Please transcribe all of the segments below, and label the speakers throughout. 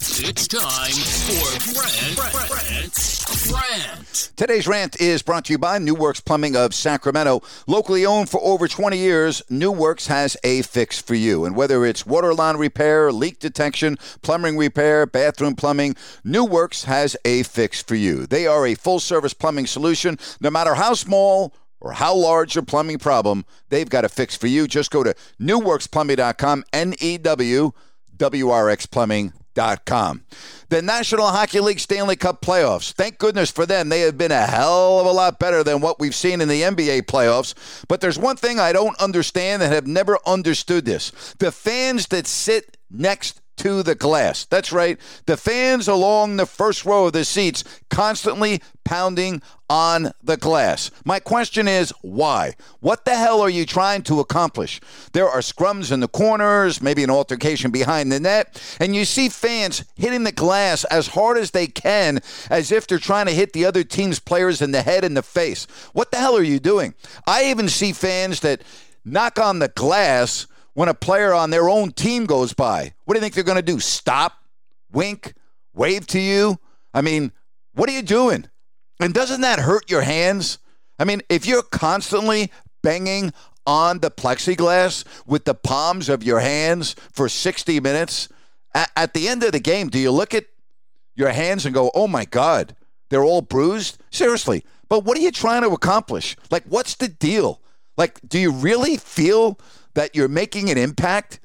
Speaker 1: It's time for Grant, Grant, Grant.
Speaker 2: Today's rant is brought to you by New Works Plumbing of Sacramento. Locally owned for over 20 years, New Works has a fix for you. And whether it's water line repair, leak detection, plumbing repair, bathroom plumbing, New Works has a fix for you. They are a full service plumbing solution, no matter how small or how large your plumbing problem, they've got a fix for you. Just go to newworksplumbing.com, N E W W R X Plumbing Com. The National Hockey League Stanley Cup playoffs. Thank goodness for them. They have been a hell of a lot better than what we've seen in the NBA playoffs. But there's one thing I don't understand and have never understood this. The fans that sit next to the glass. That's right. The fans along the first row of the seats constantly pounding on the glass. My question is why? What the hell are you trying to accomplish? There are scrums in the corners, maybe an altercation behind the net, and you see fans hitting the glass as hard as they can as if they're trying to hit the other team's players in the head and the face. What the hell are you doing? I even see fans that knock on the glass when a player on their own team goes by? What do you think they're going to do? Stop, wink, wave to you? I mean, what are you doing? And doesn't that hurt your hands? I mean, if you're constantly banging on the plexiglass with the palms of your hands for 60 minutes, at, the end of the game, do you look at your hands and go, oh my God, they're all bruised? Seriously. But what are you trying to accomplish? Like, what's the deal? Like, do you really feel that you're making an impact,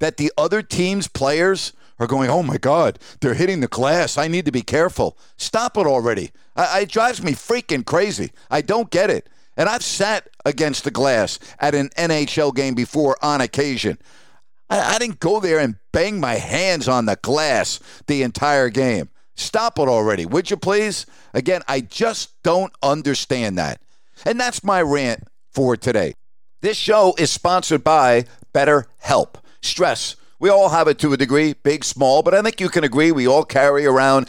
Speaker 2: that the other team's players are going, oh my God, they're hitting the glass. I need to be careful. Stop it already. I, it drives me freaking crazy. I don't get it. And I've sat against the glass at an NHL game before on occasion. I, I didn't go there and bang my hands on the glass the entire game. Stop it already, would you please? Again, I just don't understand that. And that's my rant for today. This show is sponsored by BetterHelp. Stress. We all have it to a degree, big, small, but I think you can agree we all carry around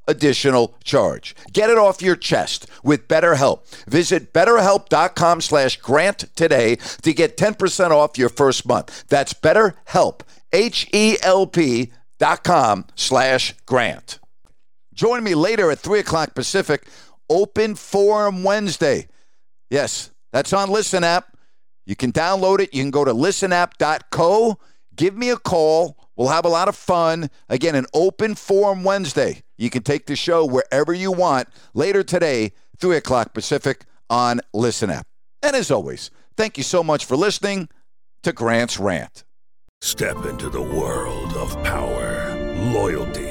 Speaker 2: additional charge. Get it off your chest with BetterHelp. Visit betterhelp.com slash grant today to get 10% off your first month. That's betterhelp, H-E-L-P dot com slash grant. Join me later at 3 o'clock Pacific, Open Forum Wednesday. Yes, that's on Listen App. You can download it. You can go to listenapp.co. Give me a call. We'll have a lot of fun. Again, an Open Forum Wednesday. You can take the show wherever you want later today, 3 o'clock Pacific on Listen App. And as always, thank you so much for listening to Grant's Rant.
Speaker 1: Step into the world of power, loyalty